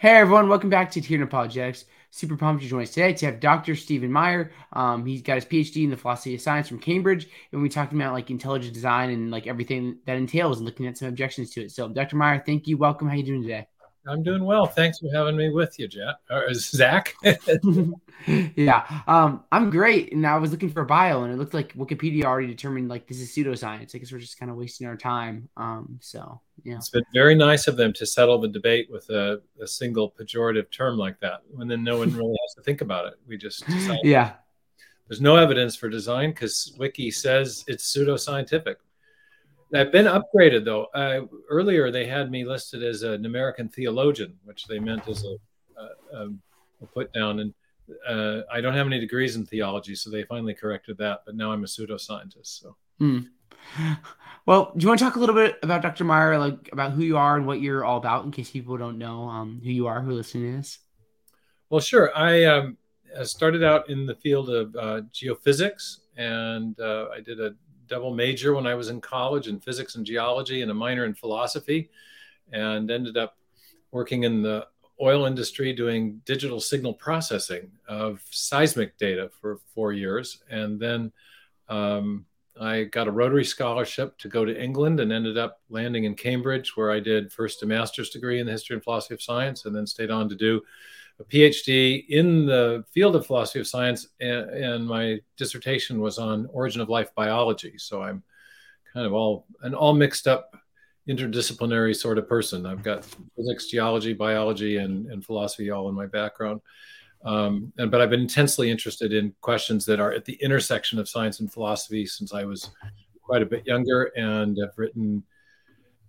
Hey everyone, welcome back to Tier Apologetics. Super pumped to join us today to have Dr. Stephen Meyer. Um, he's got his PhD in the philosophy of science from Cambridge, and we talked about like intelligent design and like everything that entails, and looking at some objections to it. So, Dr. Meyer, thank you. Welcome. How you doing today? I'm doing well. Thanks for having me with you, Jeff Or Zach. yeah, um, I'm great. And I was looking for a bio, and it looked like Wikipedia already determined like this is pseudoscience. I guess we're just kind of wasting our time. Um, so yeah, it's been very nice of them to settle the debate with a, a single pejorative term like that, when then no one really has to think about it. We just yeah. There's no evidence for design because Wiki says it's pseudoscientific. I've been upgraded though. Uh, earlier they had me listed as an American theologian, which they meant as a, a, a put down, and uh, I don't have any degrees in theology, so they finally corrected that. But now I'm a pseudoscientist. So. Hmm. Well, do you want to talk a little bit about Dr. Meyer, like about who you are and what you're all about, in case people don't know um, who you are, who listening to this? Well, sure. I um, started out in the field of uh, geophysics, and uh, I did a double major when I was in college in physics and geology and a minor in philosophy, and ended up working in the oil industry doing digital signal processing of seismic data for four years. And then um, I got a Rotary Scholarship to go to England and ended up landing in Cambridge, where I did first a master's degree in the history and philosophy of science, and then stayed on to do a PhD in the field of philosophy of science, and, and, my dissertation was on origin of life biology. So I'm kind of all an all mixed up interdisciplinary sort of person. I've got physics, geology, biology, and, and philosophy all in my background. Um, and but I've been intensely interested in questions that are at the intersection of science and philosophy since I was quite a bit younger, and have written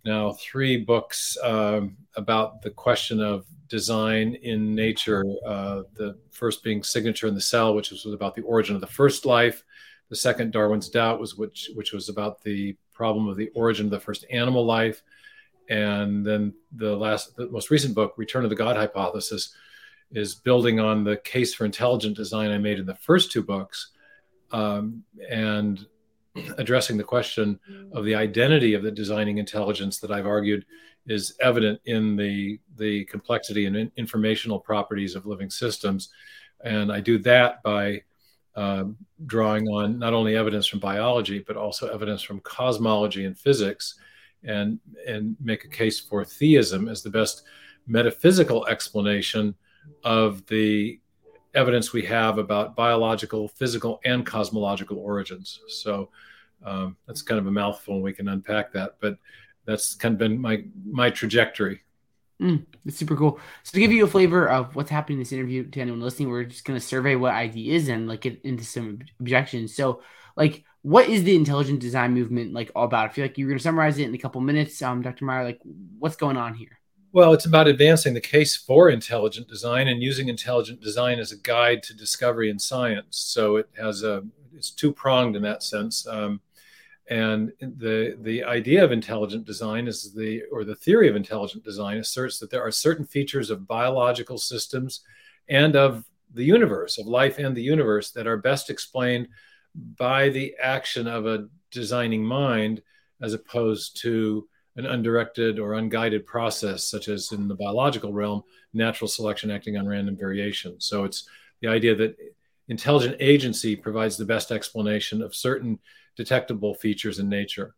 now three books um, about the question of design in nature. Uh, the first being Signature in the Cell, which was about the origin of the first life. The second, Darwin's Doubt, was which which was about the problem of the origin of the first animal life. And then the last, the most recent book, Return of the God Hypothesis, is building on the case for intelligent design I made in the first two books, um, and addressing the question of the identity of the designing intelligence that I've argued is evident in the the complexity and informational properties of living systems, and I do that by um, drawing on not only evidence from biology but also evidence from cosmology and physics, and and make a case for theism as the best metaphysical explanation of the evidence we have about biological, physical, and cosmological origins. So um, that's kind of a mouthful. We can unpack that, but that's kind of been my my trajectory. Mm, it's super cool. So to give you a flavor of what's happening in this interview to anyone listening, we're just going to survey what ID is and like get into some objections. So, like, what is the intelligent design movement like all about? I feel like you're going to summarize it in a couple minutes, um, Dr. Meyer. Like, what's going on here? Well, it's about advancing the case for intelligent design and using intelligent design as a guide to discovery in science. So it has a it's two pronged in that sense. Um, and the the idea of intelligent design is the or the theory of intelligent design asserts that there are certain features of biological systems and of the universe of life and the universe that are best explained by the action of a designing mind as opposed to an undirected or unguided process such as in the biological realm natural selection acting on random variation so it's the idea that intelligent agency provides the best explanation of certain detectable features in nature.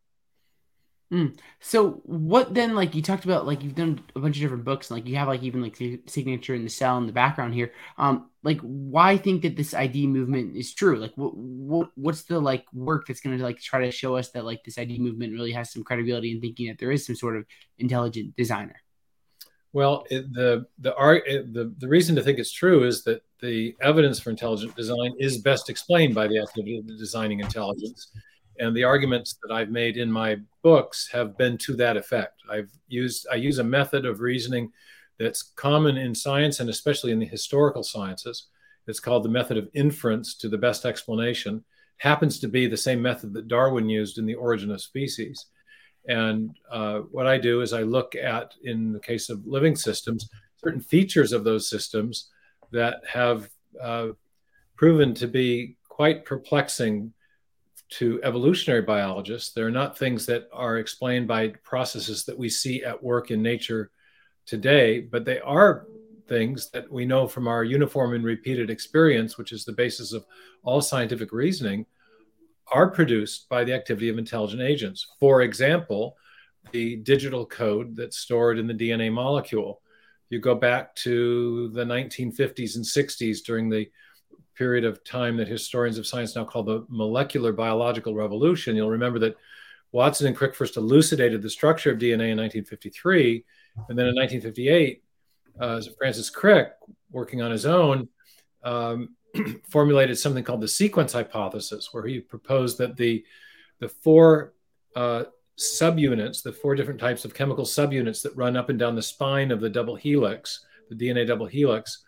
Mm. So what then? Like you talked about, like you've done a bunch of different books, and like you have like even like the signature in the cell in the background here. Um, like why think that this ID movement is true? Like what, what what's the like work that's going to like try to show us that like this ID movement really has some credibility in thinking that there is some sort of intelligent designer? Well, it, the the art the the reason to think it's true is that the evidence for intelligent design is best explained by the activity of the designing intelligence and the arguments that I've made in my books have been to that effect. I've used I use a method of reasoning that's common in science and especially in the historical sciences. It's called the method of inference to the best explanation. Happens to be the same method that Darwin used in the origin of species. And uh, what I do is I look at, in the case of living systems, certain features of those systems that have uh, proven to be quite perplexing to evolutionary biologists. They're not things that are explained by processes that we see at work in nature today, but they are things that we know from our uniform and repeated experience, which is the basis of all scientific reasoning, are produced by the activity of intelligent agents. For example, the digital code that's stored in the DNA molecule. You go back to the 1950s and 60s during the period of time that historians of science now call the molecular biological revolution. You'll remember that Watson and Crick first elucidated the structure of DNA in 1953. And then in 1958, uh, Francis Crick, working on his own, um, formulated something called the sequence hypothesis, where he proposed that the, the four uh, subunits, the four different types of chemical subunits that run up and down the spine of the double helix, the DNA double helix,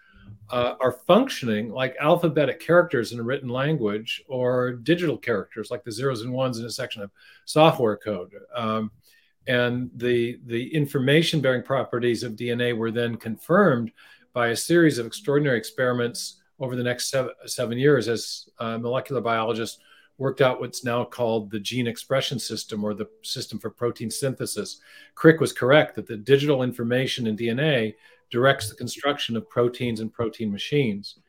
uh, are functioning like alphabetic characters in a written language or digital characters like the zeros and ones in a section of software code. Um, and the, the information bearing properties of DNA were then confirmed by a series of extraordinary experiments over the next seven, seven years as uh, molecular biologists worked out what's now called the gene expression system or the system for protein synthesis. Crick was correct that the digital information in DNA directs the construction of proteins and protein machines.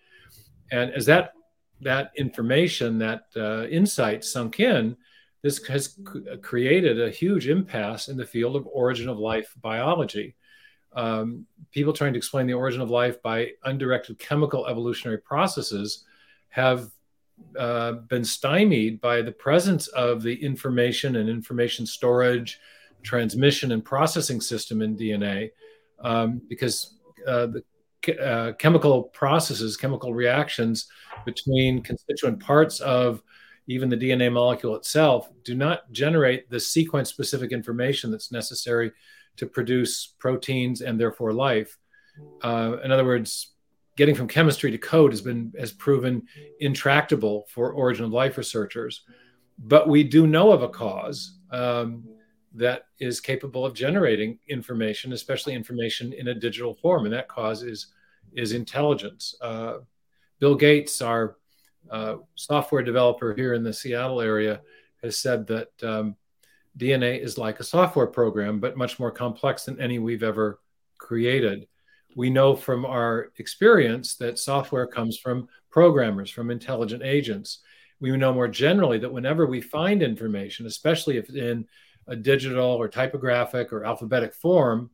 And as that that information, that uh, insight sunk in, this has created a huge impasse in the field of origin of life biology. Um, people trying to explain the origin of life by undirected chemical evolutionary processes have uh, been stymied by the presence of the information and information storage, transmission, and processing system in DNA, um, because uh, the uh, chemical processes, chemical reactions between constituent parts of even the DNA molecule itself do not generate the sequence specific information that's necessary to produce proteins and therefore life. Uh, in other words, getting from chemistry to code has been has proven intractable for origin of life researchers. But we do know of a cause um, that is capable of generating information, especially information in a digital form, and that cause is is intelligence. Uh, Bill Gates, our uh, software developer here in the Seattle area, has said that um, DNA is like a software program, but much more complex than any we've ever created. We know from our experience that software comes from programmers, from intelligent agents. We know more generally that whenever we find information, especially if in a digital or typographic or alphabetic form,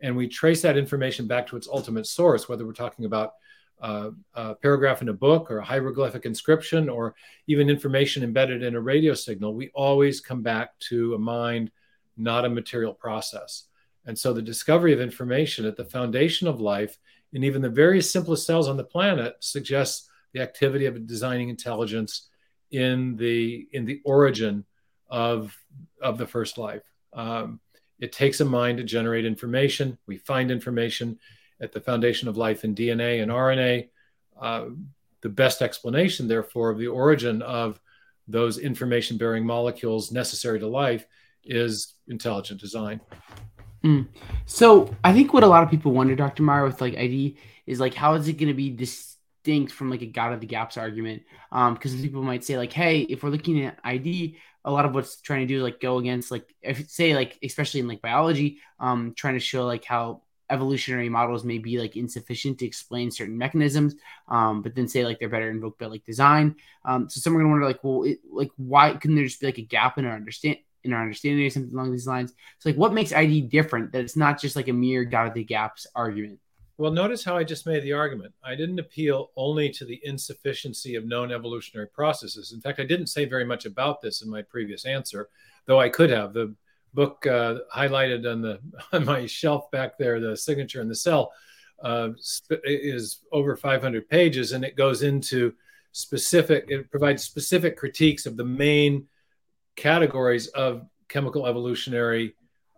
and we trace that information back to its ultimate source, whether we're talking about uh, a paragraph in a book or a hieroglyphic inscription or even information embedded in a radio signal, we always come back to a mind, not a material process. And so the discovery of information at the foundation of life in even the very simplest cells on the planet suggests the activity of a designing intelligence in the in the origin of of the first life. Um, it takes a mind to generate information. We find information at the foundation of life in DNA and RNA. Uh, the best explanation, therefore, of the origin of those information bearing molecules necessary to life is intelligent design. Mm. So I think what a lot of people wonder, Dr. Meyer, with like ID is like, how is it going to be distinct from like a God of the gaps argument? Because um, people might say like, hey, if we're looking at ID, a lot of what's trying to do is like go against like if say like especially in like biology, um, trying to show like how evolutionary models may be like insufficient to explain certain mechanisms, um, but then say like they're better invoked by like design. Um, so some are gonna wonder like, well, it, like why couldn't there just be like a gap in our understand in our understanding or something along these lines? So like, what makes ID different that it's not just like a mere God of the gaps argument? Well, notice how I just made the argument. I didn't appeal only to the insufficiency of known evolutionary processes. In fact, I didn't say very much about this in my previous answer, though I could have. The book uh, highlighted on the on my shelf back there, the signature in the cell, uh, is over 500 pages, and it goes into specific. It provides specific critiques of the main categories of chemical evolutionary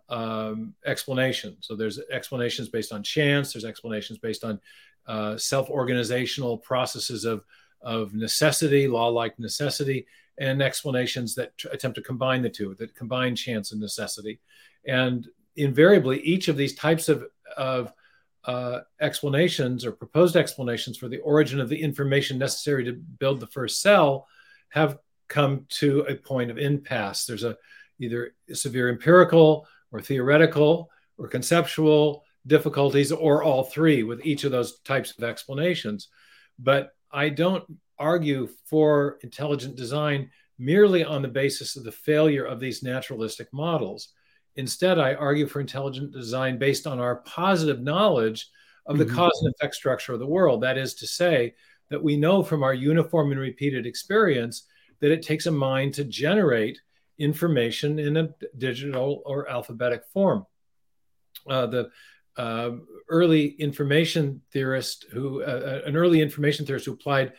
um, explanation. So there's explanations based on chance. There's explanations based on uh, self-organizational processes of of necessity, law-like necessity, and explanations that t- attempt to combine the two, that combine chance and necessity. And invariably, each of these types of of uh, explanations or proposed explanations for the origin of the information necessary to build the first cell have come to a point of impasse. There's a either severe empirical or theoretical or conceptual difficulties or all three with each of those types of explanations. But I don't argue for intelligent design merely on the basis of the failure of these naturalistic models. Instead, I argue for intelligent design based on our positive knowledge of the mm-hmm. cause and effect structure of the world. That is to say, that we know from our uniform and repeated experience that it takes a mind to generate information in a digital or alphabetic form. Uh, the uh, early information theorist who, uh, uh, an early information theorist who applied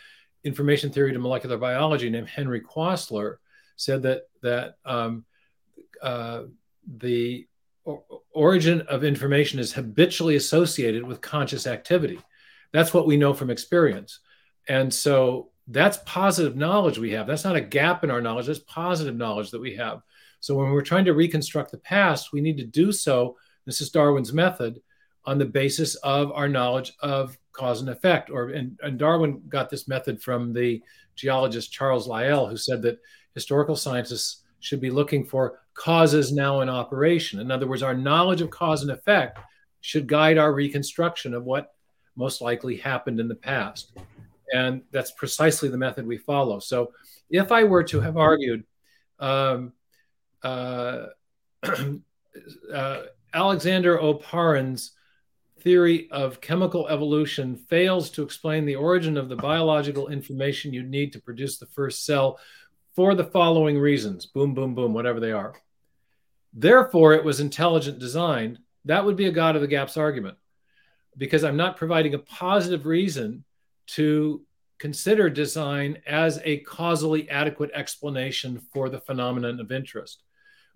information theory to molecular biology named Henry Quastler said that that um, uh, the origin of information is habitually associated with conscious activity. That's what we know from experience. And so that's positive knowledge we have. That's not a gap in our knowledge, that's positive knowledge that we have. So when we're trying to reconstruct the past, we need to do so. This is Darwin's method on the basis of our knowledge of cause and effect. Or and, and Darwin got this method from the geologist Charles Lyell, who said that historical scientists should be looking for causes now in operation. In other words, our knowledge of cause and effect should guide our reconstruction of what most likely happened in the past. And that's precisely the method we follow. So if I were to have argued, um, uh, uh, Alexander Oparin's theory of chemical evolution fails to explain the origin of the biological information you need to produce the first cell for the following reasons boom, boom, boom, whatever they are. Therefore, it was intelligent designed. That would be a God of the gaps argument because I'm not providing a positive reason to consider design as a causally adequate explanation for the phenomenon of interest.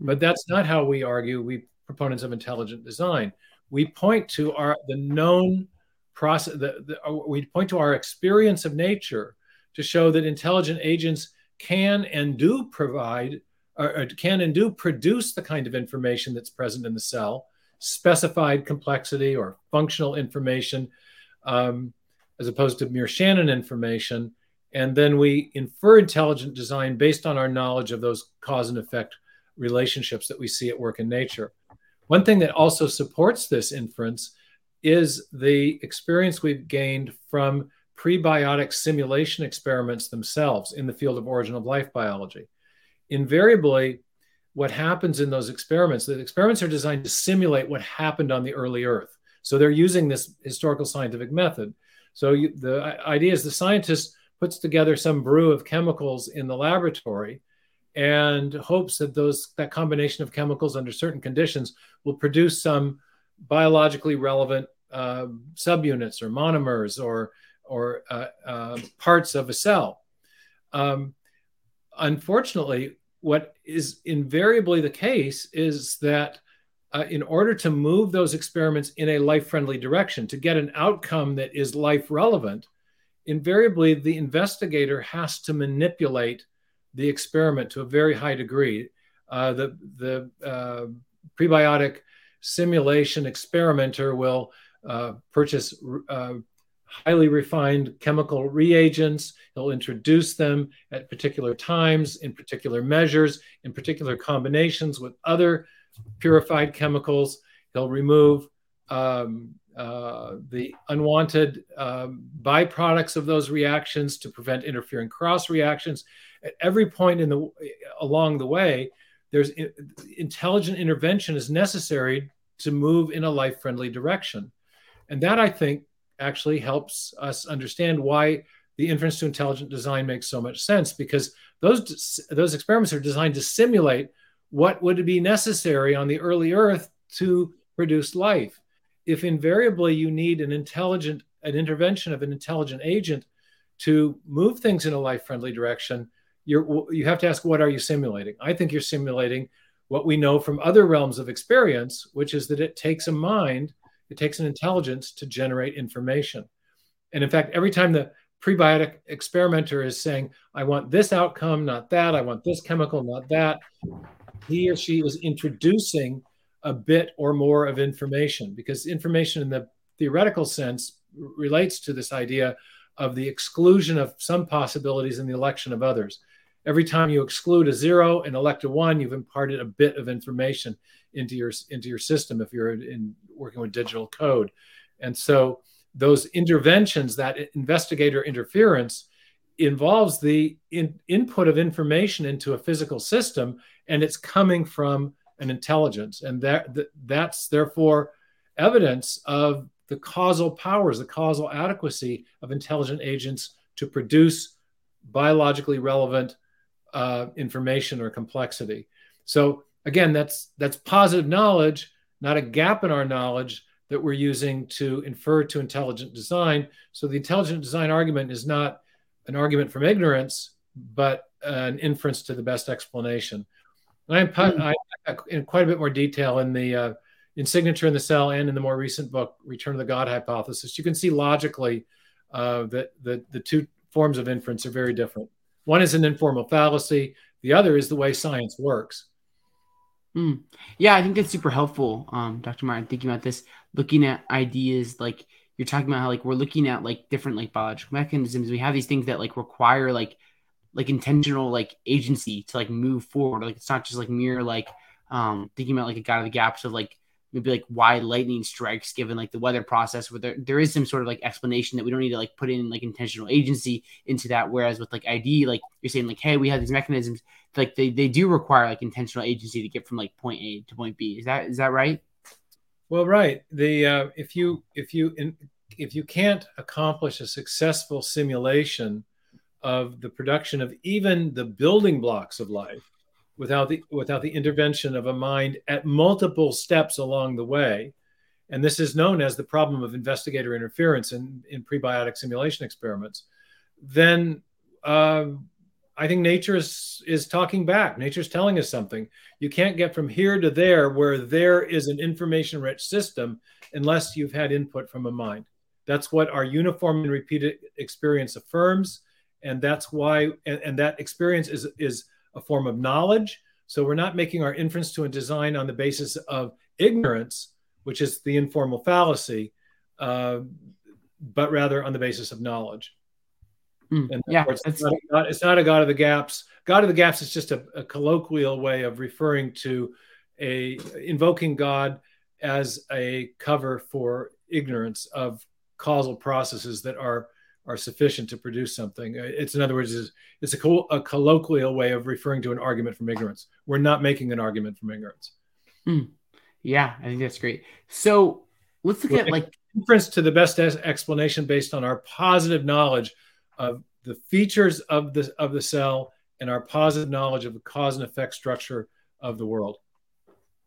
But that's not how we argue, we proponents of intelligent design. We point to our the known process, the, the, we point to our experience of nature to show that intelligent agents can and do provide, or, or can and do produce the kind of information that's present in the cell, specified complexity or functional information. Um, as opposed to mere Shannon information. And then we infer intelligent design based on our knowledge of those cause and effect relationships that we see at work in nature. One thing that also supports this inference is the experience we've gained from prebiotic simulation experiments themselves in the field of origin of life biology. Invariably, what happens in those experiments, the experiments are designed to simulate what happened on the early Earth. So they're using this historical scientific method. So you, the idea is the scientist puts together some brew of chemicals in the laboratory and hopes that those that combination of chemicals under certain conditions will produce some biologically relevant uh, subunits or monomers or or uh, uh, parts of a cell. Um, unfortunately, what is invariably the case is that uh, in order to move those experiments in a life friendly direction, to get an outcome that is life relevant, invariably the investigator has to manipulate the experiment to a very high degree. Uh, the the uh, prebiotic simulation experimenter will uh, purchase uh, highly refined chemical reagents. He'll introduce them at particular times, in particular measures, in particular combinations with other purified chemicals. He'll remove um, uh, the unwanted um, byproducts of those reactions to prevent interfering cross reactions. At every point in the along the way, there's intelligent intervention is necessary to move in a life-friendly direction, and that I think actually helps us understand why the inference to intelligent design makes so much sense because those those experiments are designed to simulate what would be necessary on the early earth to produce life? If invariably you need an intelligent an intervention of an intelligent agent to move things in a life friendly direction you're you have to ask what are you simulating? I think you're simulating what we know from other realms of experience which is that it takes a mind it takes an intelligence to generate information. And in fact every time the prebiotic experimenter is saying i want this outcome not that. I want this chemical not that he or she is introducing a bit or more of information because information in the theoretical sense relates to this idea of the exclusion of some possibilities and the election of others. Every time you exclude a zero and elect a one, you've imparted a bit of information into your into your system if you're in working with digital code. And so those interventions, that investigator interference, involves the in, input of information into a physical system, and it's coming from an intelligence, and that, that that's therefore evidence of the causal powers, the causal adequacy of intelligent agents to produce biologically relevant uh, information or complexity. So again, that's that's positive knowledge, not a gap in our knowledge that we're using to infer to intelligent design. So the intelligent design argument is not an argument from ignorance, but an inference to the best explanation. I am mm-hmm. I, in quite a bit more detail in the uh, in Signature in the Cell and in the more recent book, Return of the God Hypothesis. You can see logically uh, that the, the two forms of inference are very different. One is an informal fallacy. The other is the way science works. Mm. Yeah, I think that's super helpful, um, Dr. Martin, thinking about this, looking at ideas like you're talking about how like we're looking at like different like biological mechanisms. We have these things that like require like like intentional like agency to like move forward. Like it's not just like mere like um thinking about like a god of the gaps of like maybe like why lightning strikes given like the weather process where there, there is some sort of like explanation that we don't need to like put in like intentional agency into that. Whereas with like id like you're saying like hey we have these mechanisms like they, they do require like intentional agency to get from like point a to point b. Is that is that right? Well right. The uh, if you if you in, if you can't accomplish a successful simulation of the production of even the building blocks of life without the without the intervention of a mind at multiple steps along the way. And this is known as the problem of investigator interference in, in prebiotic simulation experiments. Then uh, i think nature is, is talking back. Nature's telling us something. You can't get from here to there where there is an information rich system unless you've had input from a mind. That's what our uniform and repeated experience affirms and that's why and, and that experience is is a form of knowledge. So we're not making our inference to a design on the basis of ignorance, which is the informal fallacy, uh, but rather on the basis of knowledge. Mm, and yeah, it's not, not, it's not, a God of the gaps. God of the gaps is just a, a colloquial way of referring to a invoking God as a cover for ignorance of causal processes that are are sufficient to produce something. Uh, it's in other words, it's, it's a, co- a, colloquial way of referring to an argument from ignorance. We're not making an argument from ignorance. Mm. Yeah, I think that's great. So let's look We're at like inference to the best explanation based on our positive knowledge of the features of the of the cell and our positive knowledge of the cause and effect structure of the world.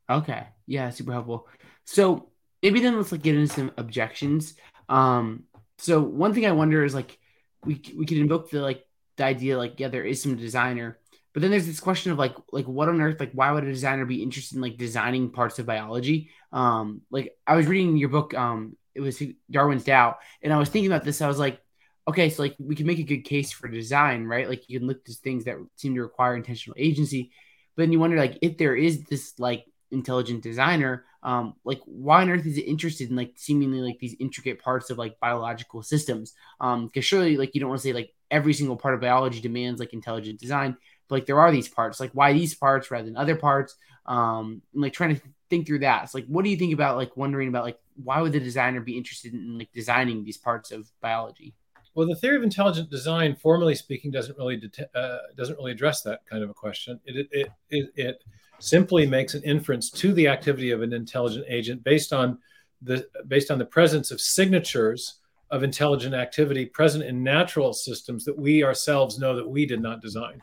Okay. Yeah, super helpful. So maybe then let's like get into some objections. Um, so one thing I wonder is like we we could invoke the like the idea like yeah there is some designer, but then there's this question of like like what on earth like why would a designer be interested in like designing parts of biology? Um, like I was reading your book, um, it was Darwin's Doubt, and I was thinking about this. I was like, okay, so like we can make a good case for design, right? Like you can look at things that seem to require intentional agency, but then you wonder like if there is this like intelligent designer um like why on earth is it interested in like seemingly like these intricate parts of like biological systems? Um because surely like you don't want to say like every single part of biology demands like intelligent design but like there are these parts. Like why these parts rather than other parts? Um and, like trying to think through that. Like what do you think about like wondering about like why would the designer be interested in like designing these parts of biology? Well, the theory of intelligent design, formally speaking, doesn't really det- uh, doesn't really address that kind of a question. It it, it, it simply makes an inference to the activity of an intelligent agent based on the based on the presence of signatures of intelligent activity present in natural systems that we ourselves know that we did not design.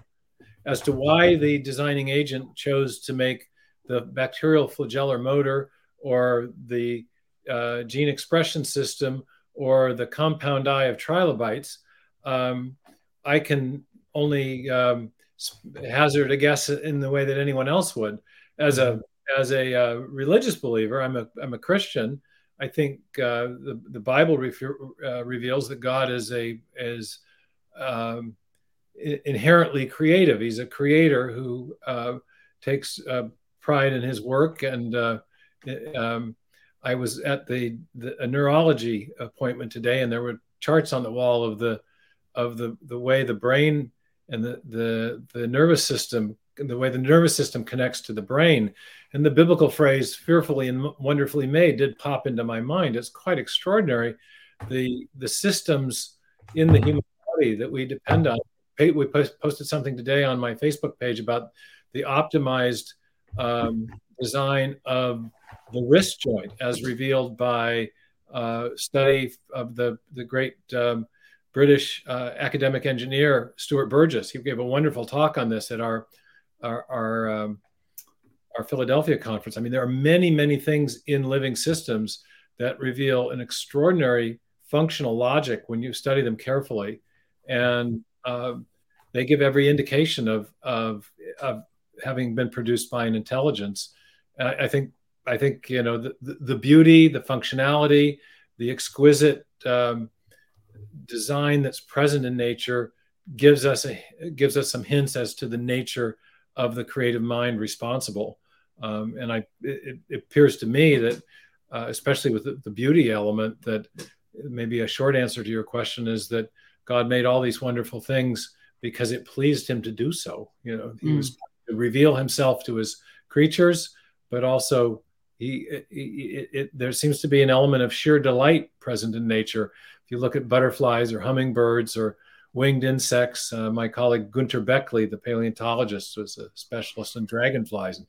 As to why the designing agent chose to make the bacterial flagellar motor or the uh, gene expression system or the compound eye of trilobites, um, I can only um, hazard a guess in the way that anyone else would. As a as a uh, religious believer, I'm a I'm a Christian. I think uh, the the Bible uh, reveals that God is a is um, inherently creative. He's a creator who uh, takes uh, pride in his work. And uh, um, I was at the, the a neurology appointment today, and there were charts on the wall of the of the the way the brain and the the the nervous system, the way the nervous system connects to the brain. And the biblical phrase "fearfully and wonderfully made" did pop into my mind. It's quite extraordinary, the the systems in the human body that we depend on. We posted something today on my Facebook page about the optimized um, design of the wrist joint, as revealed by uh, study of the the great um, British uh, academic engineer Stuart Burgess. He gave a wonderful talk on this at our our our, um, our Philadelphia conference. I mean, there are many many things in living systems that reveal an extraordinary functional logic when you study them carefully, and uh, they give every indication of, of of having been produced by an intelligence. I, I think I think you know the, the beauty, the functionality, the exquisite um, design that's present in nature gives us a gives us some hints as to the nature of the creative mind responsible. Um, and I it, it, appears to me that uh, especially with the, the, beauty element that maybe a short answer to your question is that God made all these wonderful things because it pleased him to do so. You know, he mm. was to reveal himself to his creatures, but also he, he it, it, there seems to be an element of sheer delight present in nature. If you look at butterflies or hummingbirds or winged insects, uh, my colleague Gunter Bechly, the paleontologist, was a specialist in dragonflies. And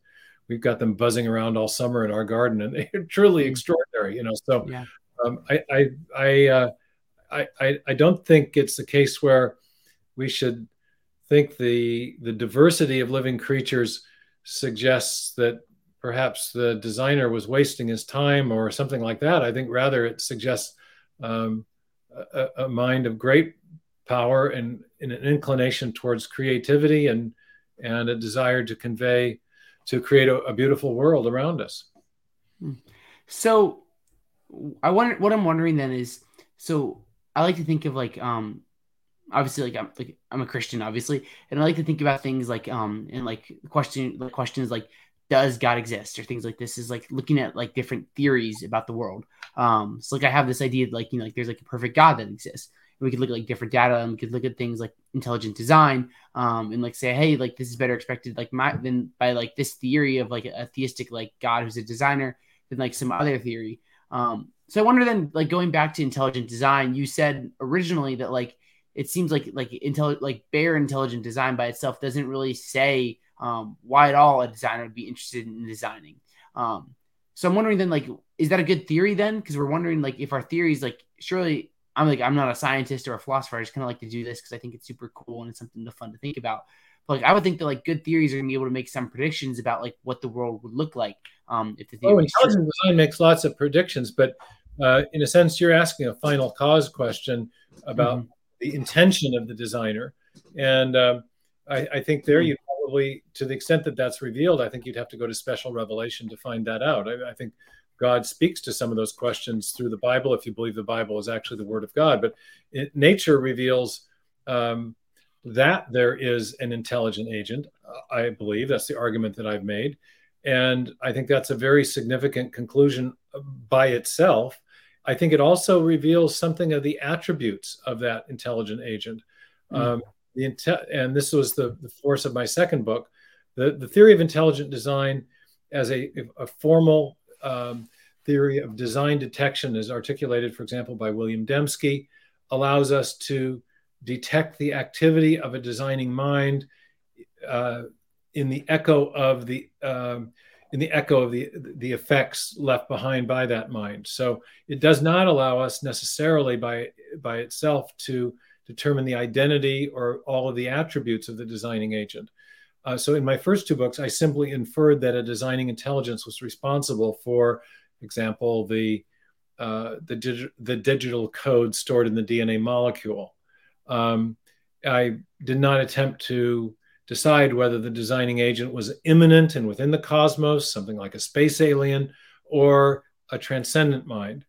we've got them buzzing around all summer in our garden, and they're truly mm-hmm. extraordinary. You know, so yeah. um, I I I, uh, I I don't think it's the case where we should think the the diversity of living creatures suggests that perhaps the designer was wasting his time or something like that. I think rather it suggests um, a, a, mind of great power and, and, an inclination towards creativity and and a desire to convey to create a, a beautiful world around us. Hmm. So, I wonder what I'm wondering then is so I like to think of like um obviously like I'm like I'm a Christian obviously and I like to think about things like um and like question the questions like does God exist or things like this is like looking at like different theories about the world. Um, so like I have this idea like you know like there's like a perfect God that exists. And we could look at like different data and we could look at things like intelligent design um, and like say hey like this is better expected like my than by like this theory of like a theistic like God who's a designer than like some other theory. Um, so I wonder then like going back to intelligent design, you said originally that like it seems like like intel like bare intelligent design by itself doesn't really say um, why at all a designer would be interested in designing. Um, so I'm wondering then, like, is that a good theory then? Because we're wondering, like, if our theories, like, surely I'm like, I'm not a scientist or a philosopher. I just kind of like to do this because I think it's super cool and it's something to fun to think about. But like, I would think that like good theories are gonna be able to make some predictions about like what the world would look like. Um, if the theory oh, intelligent design makes lots of predictions, but uh, in a sense, you're asking a final cause question about mm-hmm. the intention of the designer, and um, I, I, think there mm-hmm. you probably, to the extent that that's revealed, I think you'd have to go to special revelation to find that out. I, I think God speaks to some of those questions through the Bible, if you believe the Bible is actually the Word of God. But it, nature reveals um, that there is an intelligent agent. I believe that's the argument that I've made. And I think that's a very significant conclusion by itself. I think it also reveals something of the attributes of that intelligent agent. Mm. Um, the inte- and this was the, the force of my second book the, the theory of intelligent design as a, a formal um, theory of design detection is articulated for example by william dembski allows us to detect the activity of a designing mind uh, in the echo of the um, in the echo of the the effects left behind by that mind. So it does not allow us necessarily by by itself to determine the identity or all of the attributes of the designing agent. Uh, so in my first two books, I simply inferred that a designing intelligence was responsible for example, the uh, the, the digital code stored in the DNA molecule. Um, I did not attempt to decide whether the designing agent was immanent and within the cosmos, something like a space alien, or a transcendent mind.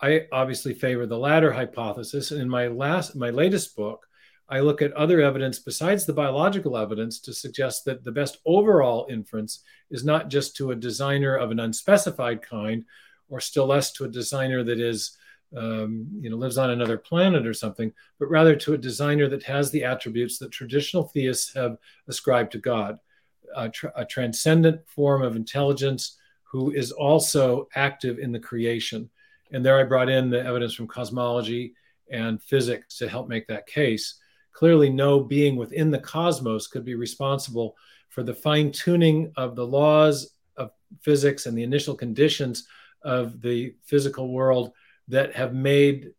I obviously favor the latter hypothesis. And in my last, my latest book, I look at other evidence besides the biological evidence to suggest that the best overall inference is not just to a designer of an unspecified kind, or still less to a designer that is um, you know, lives on another planet or something, but rather to a designer that has the attributes that traditional theists have ascribed to God, a, tra- a transcendent form of intelligence who is also active in the creation. And there I brought in the evidence from cosmology and physics to help make that case. Clearly, no being within the cosmos could be responsible for the fine tuning of the laws of physics and the initial conditions of the physical world that have made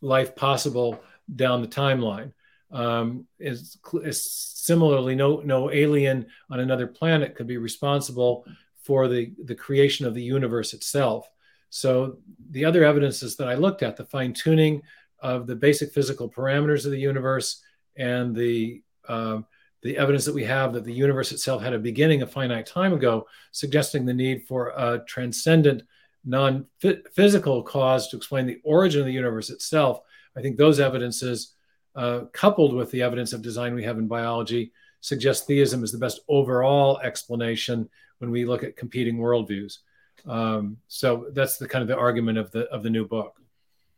life possible down the timeline. Um, is, is similarly, no no alien on another planet could be responsible for the the creation of the universe itself. So the other evidences that I looked at, the fine tuning of the basic physical parameters of the universe, and the um, the evidence that we have that the universe itself had a beginning a finite time ago, suggesting the need for a transcendent non physical cause to explain the origin of the universe itself. I think those evidences, uh, coupled with the evidence of design we have in biology, suggest theism is the best overall explanation when we look at competing worldviews. Um, so that's the kind of the argument of the of the new book.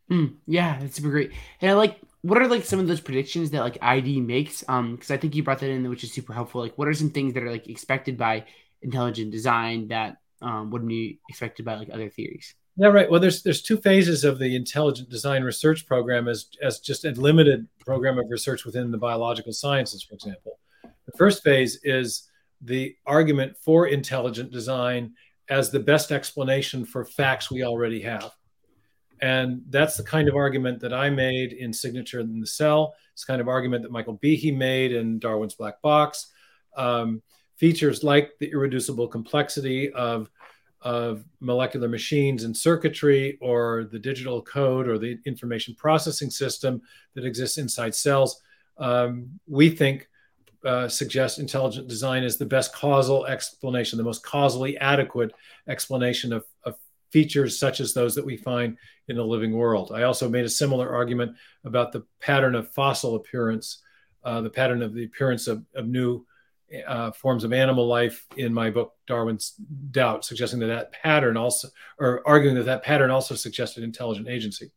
Mm, yeah, that's super great. And I like what are like some of those predictions that like ID makes? Um, because I think you brought that in, which is super helpful. Like, what are some things that are like expected by intelligent design that um, wouldn't be expected by like other theories. Yeah, right. Well, there's there's two phases of the intelligent design research program as as just a limited program of research within the biological sciences, for example. The first phase is the argument for intelligent design as the best explanation for facts we already have. And that's the kind of argument that I made in Signature in the Cell. It's kind of argument that Michael Behe made in Darwin's Black Box. Um, features like the irreducible complexity of, of molecular machines and circuitry or the digital code or the information processing system that exists inside cells, um, we think uh, suggest intelligent design is the best causal explanation, the most causally adequate explanation of, of features such as those that we find in the living world. I also made a similar argument about the pattern of fossil appearance, uh, the pattern of the appearance of, of new uh, forms of animal life in my book darwin's doubt suggesting that that pattern also or arguing that that pattern also suggested intelligent agency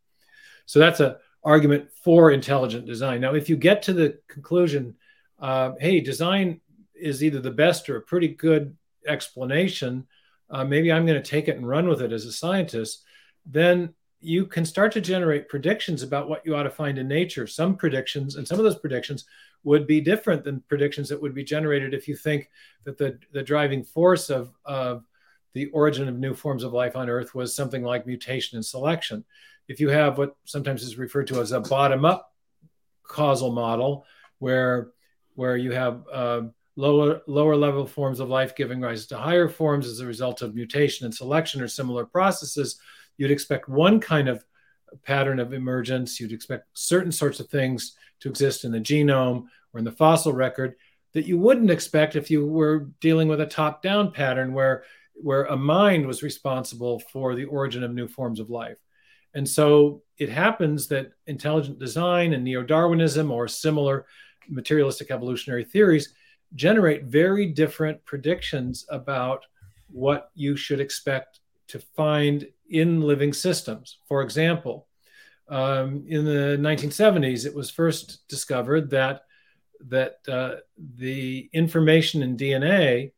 so that's a argument for intelligent design now if you get to the conclusion uh, hey design is either the best or a pretty good explanation. Uh, maybe i'm going to take it and run with it as a scientist. Then you can start to generate predictions about what you ought to find in nature. Some predictions and some of those predictions would be different than predictions that would be generated if you think that the, the driving force of, of the origin of new forms of life on Earth was something like mutation and selection. If you have what sometimes is referred to as a bottom up causal model, where, where you have uh, lower, lower level forms of life giving rise to higher forms as a result of mutation and selection or similar processes, you'd expect one kind of pattern of emergence. You'd expect certain sorts of things to exist in the genome or in the fossil record that you wouldn't expect if you were dealing with a top down pattern where, where a mind was responsible for the origin of new forms of life. And so it happens that intelligent design and neo Darwinism or similar materialistic evolutionary theories generate very different predictions about what you should expect to find in living systems. For example, um, in the 1970s, it was first discovered that that uh, the information in DNA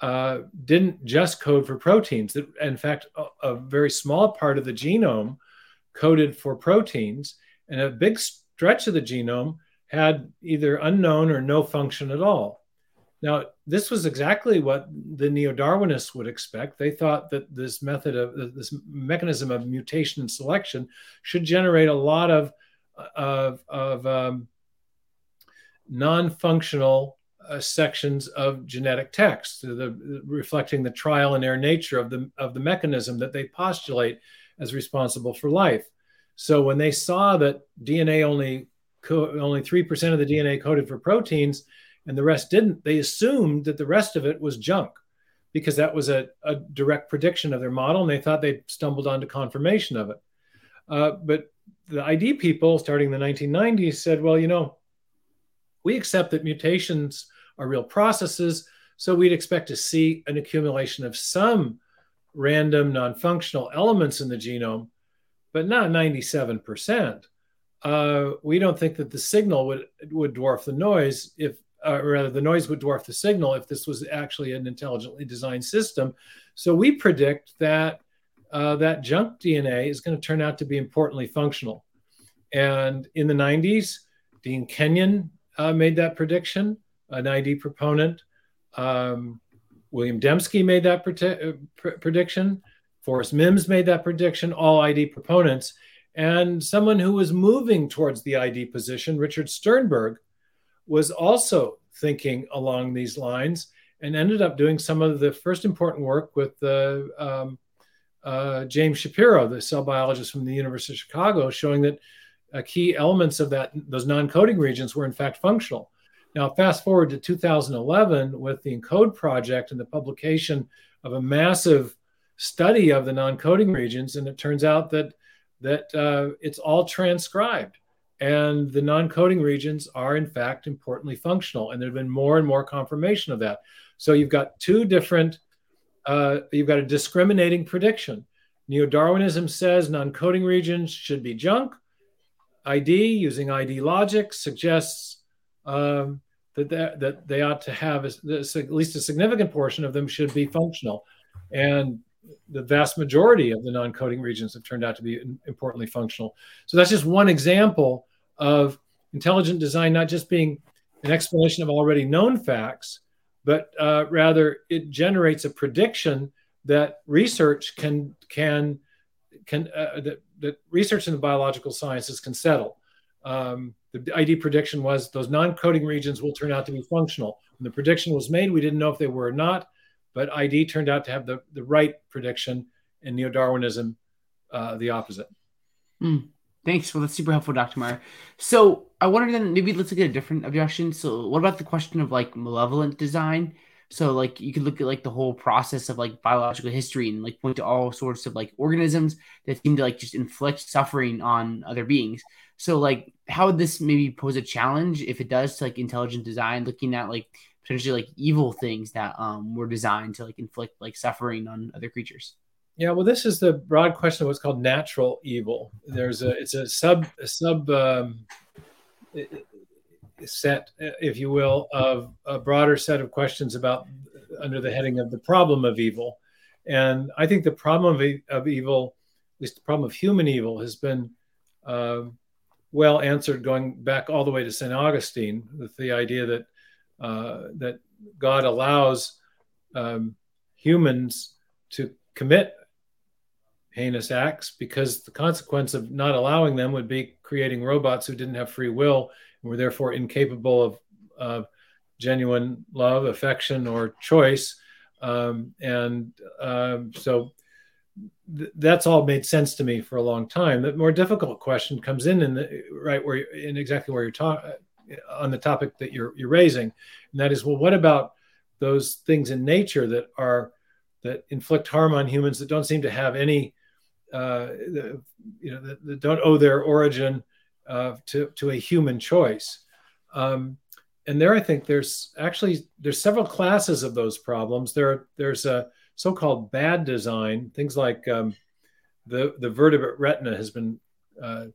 uh, didn't just code for proteins. That, in fact, a, a, very small part of the genome coded for proteins, and a big stretch of the genome had either unknown or no function at all. Now, this was exactly what the neo-Darwinists would expect. They thought that this method of this mechanism of mutation and selection should generate a lot of of, of um, non-functional uh, sections of genetic text, the, reflecting the trial and error nature of the of the mechanism that they postulate as responsible for life. So when they saw that DNA only co- only three percent of the DNA coded for proteins and the rest didn't, they assumed that the rest of it was junk because that was a, a direct prediction of their model and they thought they'd stumbled onto confirmation of it. Uh, but the ID people starting in the 1990s said, well, you know, we accept that mutations are real processes, so we'd expect to see an accumulation of some random non functional elements in the genome. but not 97%. Uh, we don't think that the signal would would dwarf the noise if, uh, rather, the noise would dwarf the signal if this was actually an intelligently designed system. So we predict that uh, that junk DNA is going to turn out to be importantly functional. And in the 90s, Dean Kenyon uh, made that prediction, an ID proponent. Um, William Dembski made that uh, pr- prediction. Forrest Mims made that prediction, all ID proponents. And someone who was moving towards the ID position, Richard Sternberg, was also thinking along these lines and ended up doing some of the first important work with the um, uh, James Shapiro, the cell biologist from the University of Chicago, showing that uh, key elements of that those non-coding regions were in fact functional. Now, fast forward to 2011 with the ENCODE project and the publication of a massive study of the non-coding regions, and it turns out that that uh, it's all transcribed, and the non-coding regions are in fact importantly functional, and there have been more and more confirmation of that. So you've got two different, uh, you've got a discriminating prediction. Neo-Darwinism says non-coding regions should be junk. ID using ID logic suggests um, that, that they ought to have at least a significant portion of them should be functional. And the vast majority of the non-coding regions have turned out to be importantly functional. So that's just one example of intelligent design not just being an explanation of already known facts, but uh, rather it generates a prediction that research can can can uh, that, that research in the biological sciences can settle. Um, the ID prediction was those non-coding regions will turn out to be functional. When the prediction was made, we didn't know if they were or not, but ID turned out to have the, the right prediction, and neo-Darwinism uh, the opposite. Mm, thanks. Well, that's super helpful, Dr. Meyer. So I wonder then maybe let's look at a different objection. So what about the question of like malevolent design? So like you could look at like the whole process of like biological history and like point to all sorts of like organisms that seem to like just inflict suffering on other beings. So like how would this maybe pose a challenge if it does to like intelligent design, looking at like potentially like evil things that um were designed to like inflict like suffering on other creatures? Yeah, well, this is the broad question of what's called natural evil. There's a it's a sub a sub um, set, if you will, of a broader set of questions about under the heading of the problem of evil. And I think the problem of, of evil, at least the problem of human evil, has been uh, well answered going back all the way to St. Augustine with the idea that uh, that God allows um, humans to commit heinous acts because the consequence of not allowing them would be creating robots who didn't have free will and were therefore incapable of uh, genuine love, affection, or choice. Um, and um, so th- that's all made sense to me for a long time. The more difficult question comes in in the right where in exactly where you're talking on the topic that you're you're raising, and that is well, what about those things in nature that are that inflict harm on humans that don't seem to have any uh, you know that, that, don't owe their origin uh, to to a human choice. Um, and there, I think there's actually there's several classes of those problems. There there's a so-called bad design, things like um, the the vertebrate retina has been uh,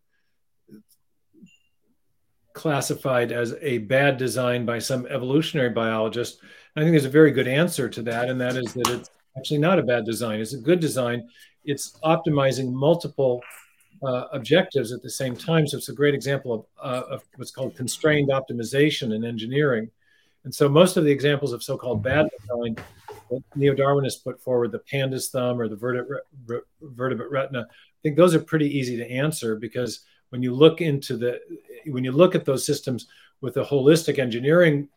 classified as a bad design by some evolutionary biologist. And I think there's a very good answer to that, and that is that it's actually not a bad design. It's a good design. It's optimizing multiple uh, objectives at the same time. So it's a great example of, uh, of what's called constrained optimization in engineering. And so most of the examples of so-called bad design that neo-Darwinists put forward, the pandas thumb or the vertebrate, vertebrate retina, I think those are pretty easy to answer because when you look into the, when you look at those systems with a holistic engineering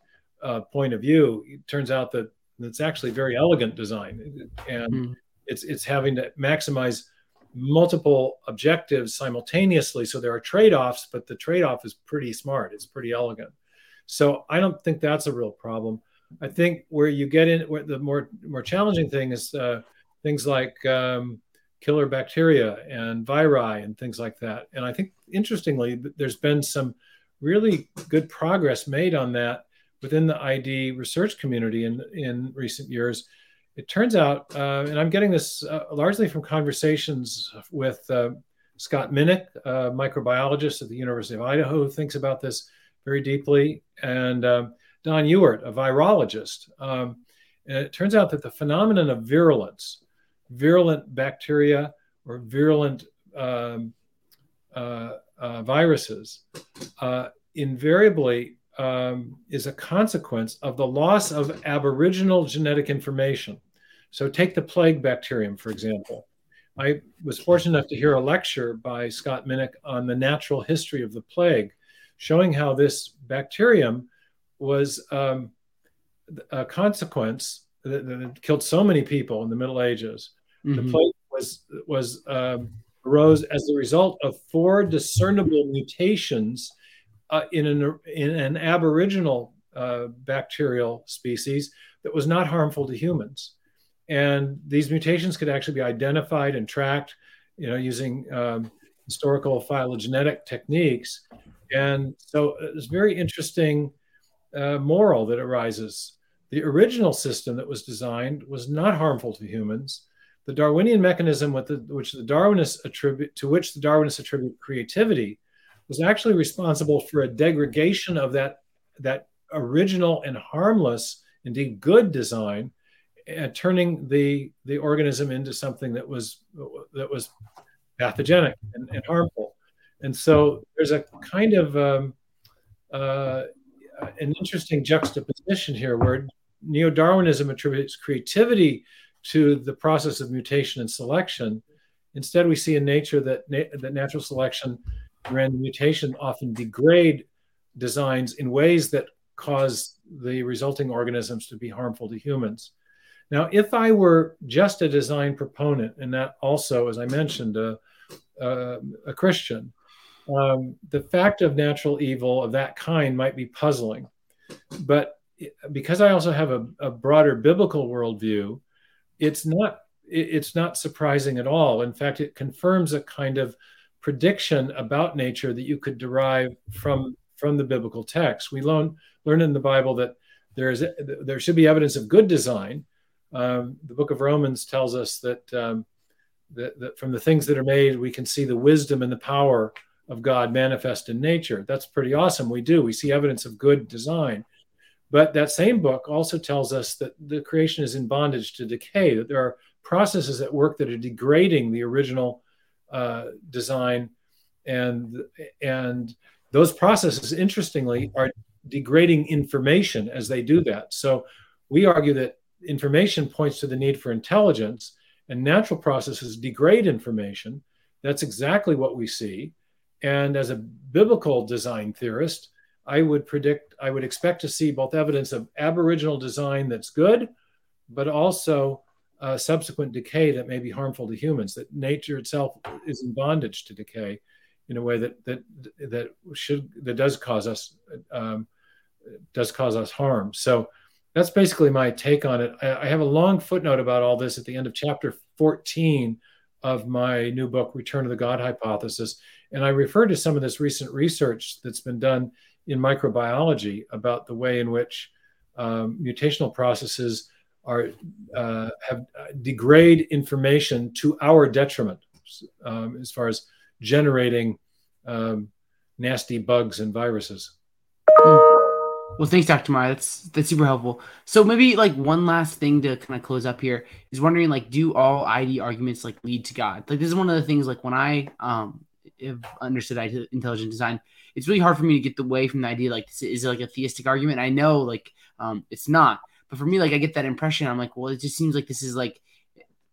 uh, point of view, it turns out that it's actually very elegant design, and mm. it's it's having to maximize multiple objectives simultaneously. So there are trade offs, but the trade off is pretty smart. It's pretty elegant. So I don't think that's a real problem. I think where you get in, where the more more challenging thing is uh, things like um, killer bacteria and viri and things like that. And I think interestingly, there's been some really good progress made on that within the ID research community in in recent years it turns out, uh, and I'm getting this uh, largely from conversations with uh, Scott Minnich, a microbiologist at the University of Idaho, who thinks about this very deeply, and um, Don Ewert, a virologist. Um, and it turns out that the phenomenon of virulence, virulent bacteria or virulent um, uh, uh, viruses, uh, invariably um, is a consequence of the loss of aboriginal genetic information. So, take the plague bacterium, for example. I was fortunate enough to hear a lecture by Scott Minnich on the natural history of the plague, showing how this bacterium was um, a consequence that, that, killed so many people in the Middle Ages. Mm-hmm. The plague was was um, arose as the result of four discernible mutations uh, in an in an aboriginal uh, bacterial species that was not harmful to humans. And these mutations could actually be identified and tracked, you know, using um, historical phylogenetic techniques. And so it's very interesting uh, moral that arises. The original system that was designed was not harmful to humans. The Darwinian mechanism the, which the Darwinists attribute to which the Darwinists attribute creativity was actually responsible for a degradation of that that original and harmless, indeed good design, uh, turning the the organism into something that was that was pathogenic and, and harmful. And so there's a kind of um, uh, an interesting juxtaposition here where neo Darwinism attributes creativity to the process of mutation and selection. Instead, we see in nature that, na- that natural selection and random mutation often degrade designs in ways that cause the resulting organisms to be harmful to humans. Now, if I were just a design proponent, and that also, as I mentioned, a, a, a Christian, um, the fact of natural evil of that kind might be puzzling. But eh, because I also have a, a broader biblical worldview, it's not it's not surprising at all. In fact, it confirms a kind of prediction about nature that you could derive from from the biblical text. We learn learn in the Bible that there is there should be evidence of good design, um, the book of Romans tells us that, um, that, that from the things that are made, we can see the wisdom and the power of God manifest in nature. That's pretty awesome. We do. We see evidence of good design. But that same book also tells us that the creation is in bondage to decay, that there are processes at work that are degrading the original uh, design. And, and those processes, interestingly, are degrading information as they do that. So we argue that information points to the need for intelligence, and natural processes degrade information. That's exactly what we see. And as a biblical design theorist, I would predict, I would expect to see both evidence of aboriginal design that's good, but also uh, subsequent decay that may be harmful to humans. That nature itself is in bondage to decay in a way that that that should that does cause us um, does cause us harm. So that's basically my take on it. I, I, have a long footnote about all this at the end of chapter 14 of my new book, Return to the God Hypothesis. And I refer to some of this recent research that's been done in microbiology about the way in which um, mutational processes are uh, have uh, degrade information to our detriment um, as far as generating um, nasty bugs and viruses. Mm. Well, thanks, Dr. Meyer. That's that's super helpful. So maybe like one last thing to kind of close up here is wondering like, do all ID arguments like lead to God? Like this is one of the things like when I um have understood intelligent design, it's really hard for me to get away from the idea like this is like a theistic argument. I know like um it's not, but for me like I get that impression. I'm like, well, it just seems like this is like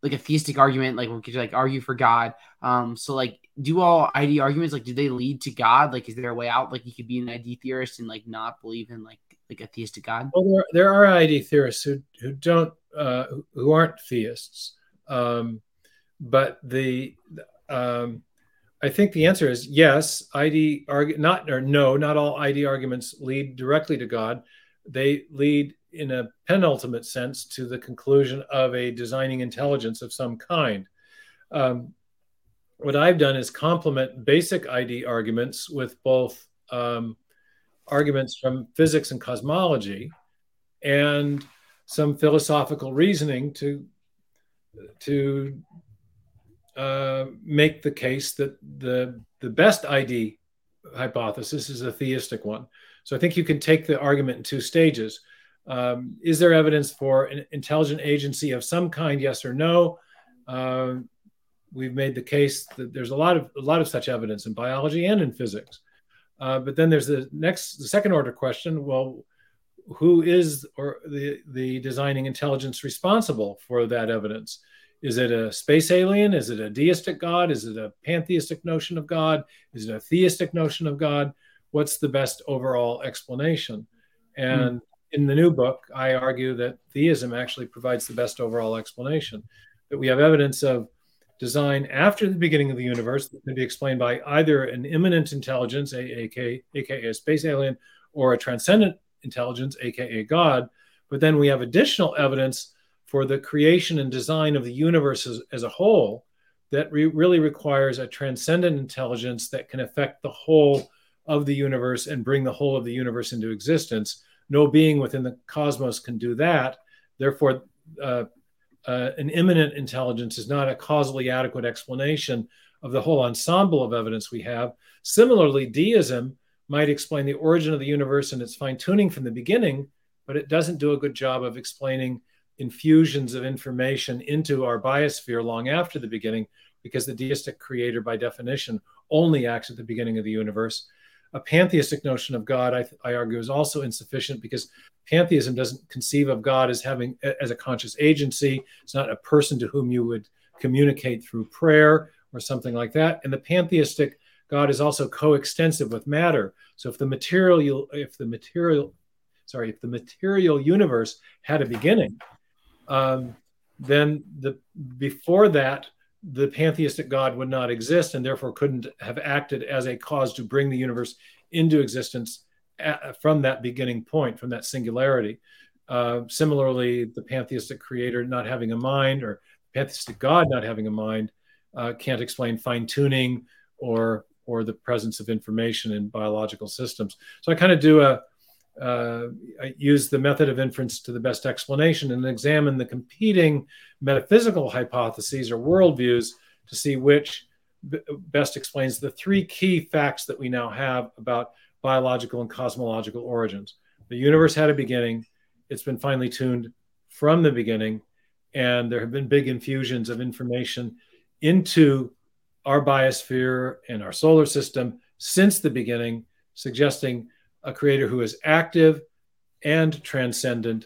like a theistic argument, like we could like argue for God. Um, so like, do all ID arguments like do they lead to God? Like, is there a way out? Like, you could be an ID theorist and like not believe in like like a theistic God. Well, there, there are ID theorists who who don't uh, who aren't theists, um, but the um, I think the answer is yes. ID not or no, not all ID arguments lead directly to God. They lead in a penultimate sense to the conclusion of a designing intelligence of some kind. Um, what I've done is complement basic ID arguments with both um, arguments from physics and cosmology and some philosophical reasoning to to uh, make the case that the the best ID hypothesis is a theistic one. So I think you can take the argument in two stages. Um, is there evidence for an intelligent agency of some kind? Yes or no. Uh, we've made the case that there's a lot of a lot of such evidence in biology and in physics. Uh, but then there's the next, the second order question. Well, who is or the the designing intelligence responsible for that evidence? Is it a space alien? Is it a deistic God? Is it a pantheistic notion of God? Is it a theistic notion of God? What's the best overall explanation? And mm. in the new book, I argue that theism actually provides the best overall explanation. That we have evidence of design after the beginning of the universe that can be explained by either an immanent intelligence, aka, aka a space alien, or a transcendent intelligence, aka God. But then we have additional evidence for the creation and design of the universe as, as a whole that re- really requires a transcendent intelligence that can affect the whole of the universe and bring the whole of the universe into existence. No being within the cosmos can do that. Therefore, uh, uh, an immanent intelligence is not a causally adequate explanation of the whole ensemble of evidence we have. Similarly, deism might explain the origin of the universe and its fine tuning from the beginning, but it doesn't do a good job of explaining infusions of information into our biosphere long after the beginning, because the deistic creator, by definition, only acts at the beginning of the universe. A pantheistic notion of God, I, I argue, is also insufficient because pantheism doesn't conceive of God as having as a conscious agency. It's not a person to whom you would communicate through prayer or something like that. And the pantheistic God is also coextensive with matter. So if the material, if the material, sorry, if the material universe had a beginning, um, then the before that the pantheistic God would not exist and therefore couldn't have acted as a cause to bring the universe into existence at, from that beginning point, from that singularity. Uh, similarly, the pantheistic creator not having a mind or pantheistic God not having a mind uh, can't explain fine tuning or or the presence of information in biological systems. So I kind of do a uh, use the method of inference to the best explanation and examine the competing metaphysical hypotheses or worldviews to see which b- best explains the three key facts that we now have about biological and cosmological origins. The universe had a beginning, it's been finely tuned from the beginning, and there have been big infusions of information into our biosphere and our solar system since the beginning, suggesting a creator who is active and transcendent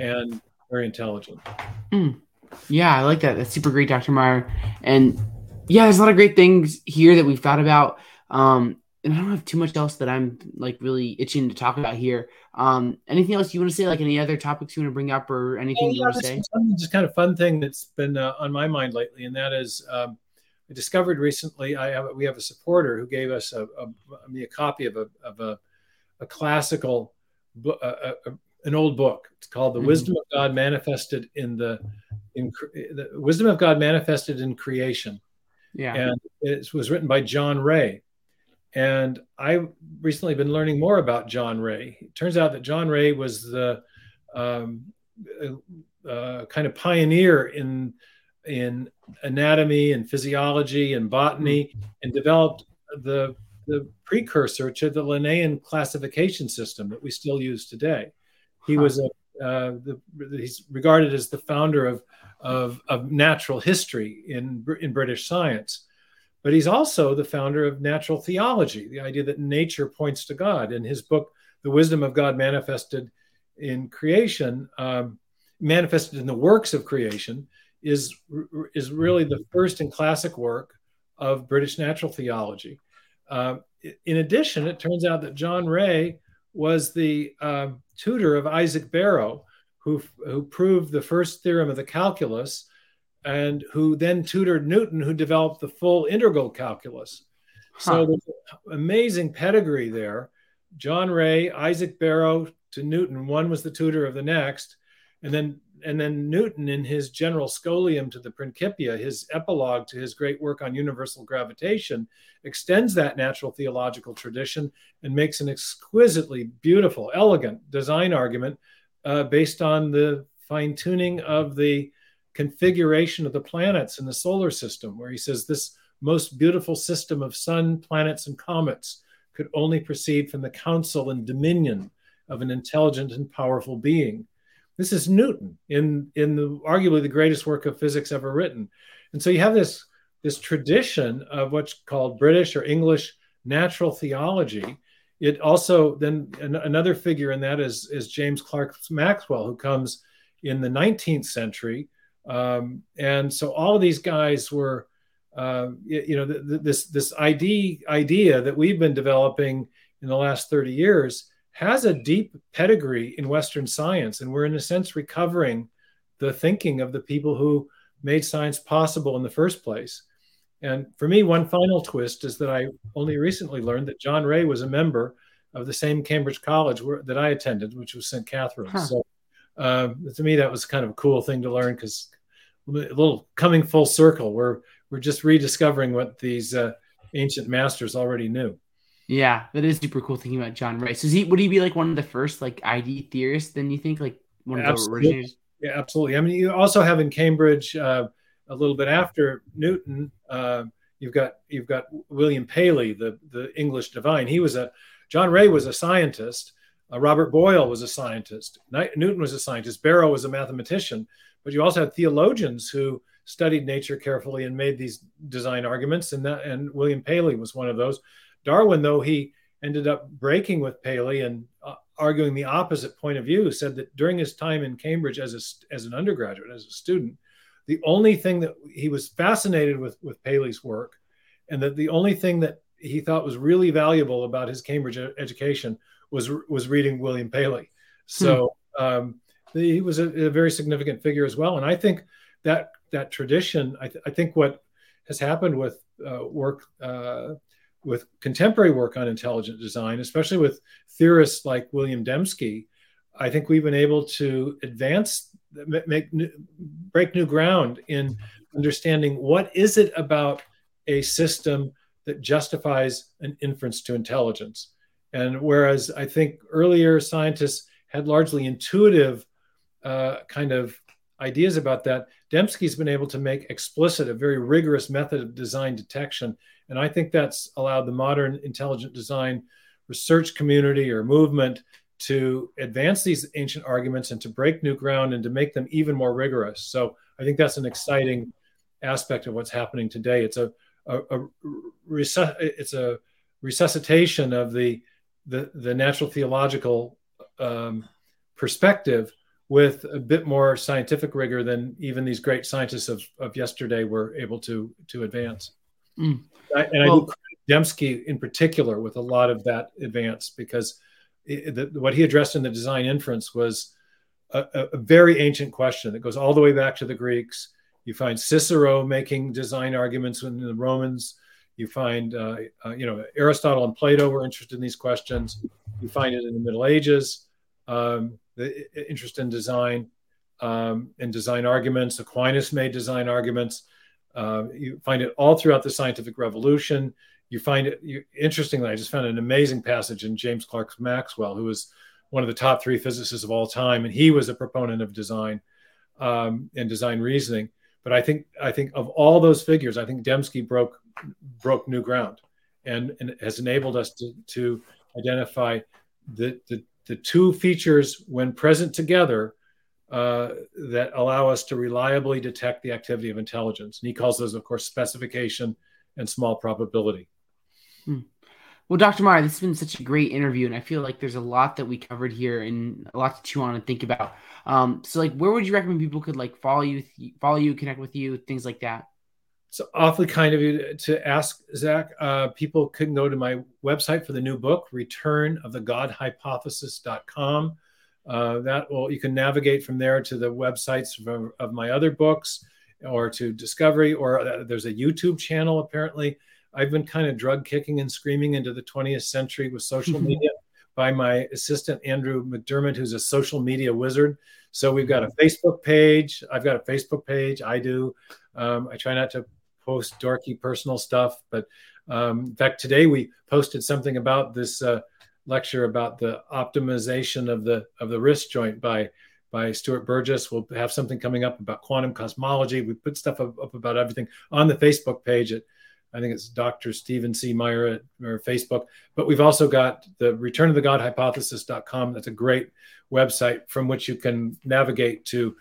and very intelligent. Mm. Yeah, I like that. That's super great, Dr. Meyer. And yeah, there's a lot of great things here that we've thought about. Um, and I don't have too much else that I'm like really itching to talk about here. Um, anything else you want to say? Like any other topics you want to bring up or anything yeah, you want to say? Just kind of fun thing that's been uh, on my mind lately, and that is um, I discovered recently. I have we have a supporter who gave us a, a, a copy of a of a a classical, a, a, an old book. It's called "The mm-hmm. Wisdom of God Manifested in the in the Wisdom of God Manifested in Creation." Yeah, and it was written by John Ray. And I've recently been learning more about John Ray. It turns out that John Ray was the um, uh, uh kind of pioneer in in anatomy and physiology and botany, mm-hmm. and developed the the precursor to the Linnaean classification system that we still use today. He huh. was a uh, the, he's regarded as the founder of, of, of natural history in, in British science. But he's also the founder of natural theology, the idea that nature points to God. In his book, The Wisdom of God Manifested in Creation, um, manifested in the works of creation, is, is really the first and classic work of British natural theology. Uh, in addition, it turns out that John Ray was the uh, tutor of Isaac Barrow, who, who proved the first theorem of the calculus, and who then tutored Newton, who developed the full integral calculus. Huh. So there's amazing pedigree there. John Ray, Isaac Barrow to Newton, one was the tutor of the next, and then and then Newton, in his general scholium to the Principia, his epilogue to his great work on universal gravitation, extends that natural theological tradition and makes an exquisitely beautiful, elegant design argument uh, based on the fine tuning of the configuration of the planets in the solar system, where he says this most beautiful system of sun, planets, and comets could only proceed from the counsel and dominion of an intelligent and powerful being. This is Newton in, in the, arguably the greatest work of physics ever written. And so you have this, this tradition of what's called British or English natural theology. It also then an, another figure in that is, is James Clerk Maxwell, who comes in the 19th century. Um, and so all of these guys were, uh, you know, this this idea idea that we've been developing in the last 30 years has a deep pedigree in Western science, and we're in a sense recovering the thinking of the people who made science possible in the first place. And for me, one final twist is that I only recently learned that John Ray was a member of the same Cambridge College where, that I attended, which was St. Catharine's. Huh. So uh, to me, that was kind of a cool thing to learn because a little coming full circle. We're we're just rediscovering what these uh, ancient masters already knew. Yeah, that is super cool thinking about John Rice. Is he would he be like one of the first like ID theorists? Then you think like one of absolutely. the originators? Yeah, absolutely. I mean, you also have in Cambridge uh, a little bit after Newton. Uh, you've got you've got William Paley, the the English divine. He was a John Ray was a scientist. Uh, Robert Boyle was a scientist. Newton was a scientist. Barrow was a mathematician. But you also had theologians who studied nature carefully and made these design arguments. And that and William Paley was one of those. Darwin, though he ended up breaking with Paley and uh, arguing the opposite point of view, said that during his time in Cambridge as, a, as an undergraduate, as a student, the only thing that he was fascinated with with Paley's work, and that the only thing that he thought was really valuable about his Cambridge education was was reading William Paley. So hmm. um, he was a, a, very significant figure as well. And I think that that tradition, I, th- I think what has happened with uh, work uh, with contemporary work on intelligent design, especially with theorists like William Dembski, I think we've been able to advance, make, break new ground in understanding what is it about a system that justifies an inference to intelligence. And whereas I think earlier scientists had largely intuitive uh, kind of ideas about that, Dembski's been able to make explicit a very rigorous method of design detection and I think that's allowed the modern intelligent design research community or movement to advance these ancient arguments and to break new ground and to make them even more rigorous. So I think that's an exciting aspect of what's happening today. It's a, a, a it's a resuscitation of the the, the natural theological um, perspective with a bit more scientific rigor than even these great scientists of, of yesterday were able to to advance. Mm. I, and well, I do Dembski in particular with a lot of that advance because it, the, what he addressed in the design inference was a, a, very ancient question that goes all the way back to the Greeks. You find Cicero making design arguments in the Romans. You find, uh, uh, you know, Aristotle and Plato were interested in these questions. You find it in the Middle Ages, um, the interest in design um, and design arguments. Aquinas made design arguments. Uh, you find it all throughout the scientific revolution. You find it you, interestingly. I just found an amazing passage in James Clerk Maxwell, who was one of the top three physicists of all time, and he was a proponent of design um, and design reasoning. But I think I think of all those figures, I think Dembski broke broke new ground, and, and has enabled us to, to identify the, the the two features when present together uh, that allow us to reliably detect the activity of intelligence. And he calls those, of course, specification and small probability. Hmm. Well, Dr. Meyer, this has been such a great interview, and I feel like there's a lot that we covered here and a lot to chew on and think about. Um, so, like, where would you recommend people could like follow you, follow you, connect with you, things like that? It's awfully kind of you to ask, Zach. Uh, people can go to my website for the new book, Return of the God Hypothesis.com. Uh, that will you can navigate from there to the websites of, of my other books or to Discovery, or uh, there's a YouTube channel apparently. I've been kind of drug kicking and screaming into the 20th century with social mm-hmm. media by my assistant Andrew McDermott, who's a social media wizard. So we've got a Facebook page. I've got a Facebook page. I do. Um, I try not to post dorky personal stuff, but um, in fact, today we posted something about this uh, lecture about the optimization of the of the wrist joint by by Stuart Burgess. We'll have something coming up about quantum cosmology. We put stuff up, up about everything on the Facebook page at I think it's Dr. Stephen C. Meyer at or Facebook. But we've also got the return of the God hypothesis.com. That's a great website from which you can navigate to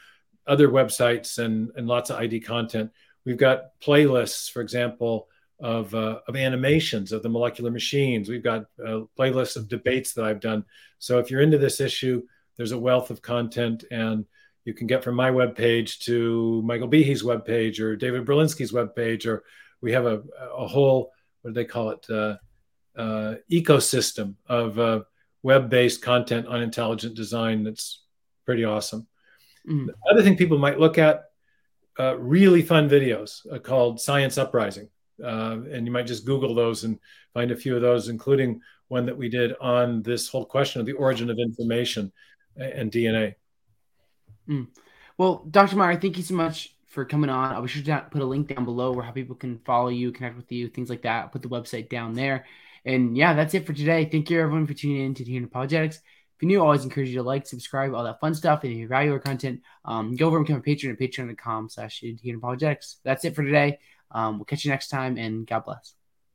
other websites and, and lots of ID content. We've got playlists, for example, of, uh, of animations of the molecular machines. We've got uh, playlists of debates that I've done. So if you're into this issue, there's a wealth of content and you can get from my webpage to Michael Behe's webpage or David Berlinski's webpage or we have a, a whole what do they call it uh, uh, ecosystem of uh, web-based content on intelligent design that's pretty awesome. Mm. The other thing people might look at uh, really fun videos uh, called Science Uprising, uh, and you might just Google those and find a few of those, including one that we did on this whole question of the origin of information and DNA. Mm. Well, Dr. Meyer, thank you so much for coming on. I'll be sure to put a link down below where how people can follow you, connect with you, things like that. I'll put the website down there. And yeah, that's it for today. Thank you everyone for tuning in to Team Apologetics. If you're new, I always encourage you to like, subscribe, all that fun stuff. And if you value our content, um, go over and become a patron at patreon.com slash Apologetics. That's it for today. Um, we'll catch you next time and God bless.